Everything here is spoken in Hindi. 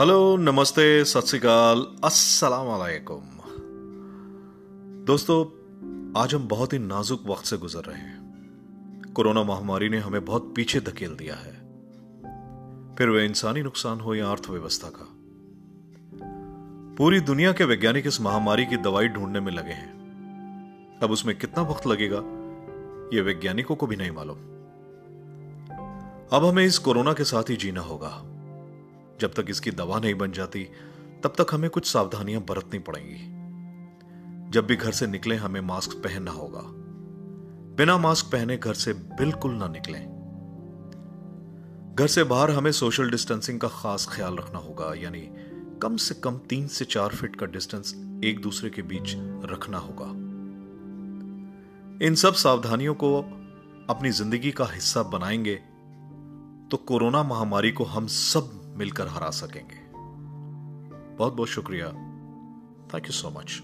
हेलो नमस्ते, सत श्रीकाल अस्सलाम दोस्तों, आज हम बहुत ही नाजुक वक्त से गुजर रहे हैं। कोरोना महामारी ने हमें बहुत पीछे धकेल दिया है। फिर वह इंसानी नुकसान हो या अर्थव्यवस्था का? पूरी दुनिया के वैज्ञानिक इस महामारी की दवाई ढूँढने में लगे हैं। अब उसमें कितना वक्त लगेगा यह वैज्ञानिकों को भी नहीं मालूम। अब हमें इस कोरोना के साथ ही जीना होगा। जब तक इसकी दवा नहीं बन जाती, तब तक हमें कुछ सावधानियाँ बरतनी पड़ेंगी। जब भी घर से निकले, हमें मास्क पहनना होगा। बिना मास्क पहने घर से बिल्कुल ना निकलें। घर से बाहर हमें सोशल डिस्टेंसिंग का खास ख्याल रखना होगा, यानी कम से कम तीन से चार फीट का डिस्टेंस एक दूसरे के बीच रखना होगा। इन सब सावधानियों को अपनी ज़िंदगी का हिस्सा बनाएँगे तो कोरोना महामारी को हम सब मिलकर हरा सकेंगे। बहुत बहुत शुक्रिया। Thank you so much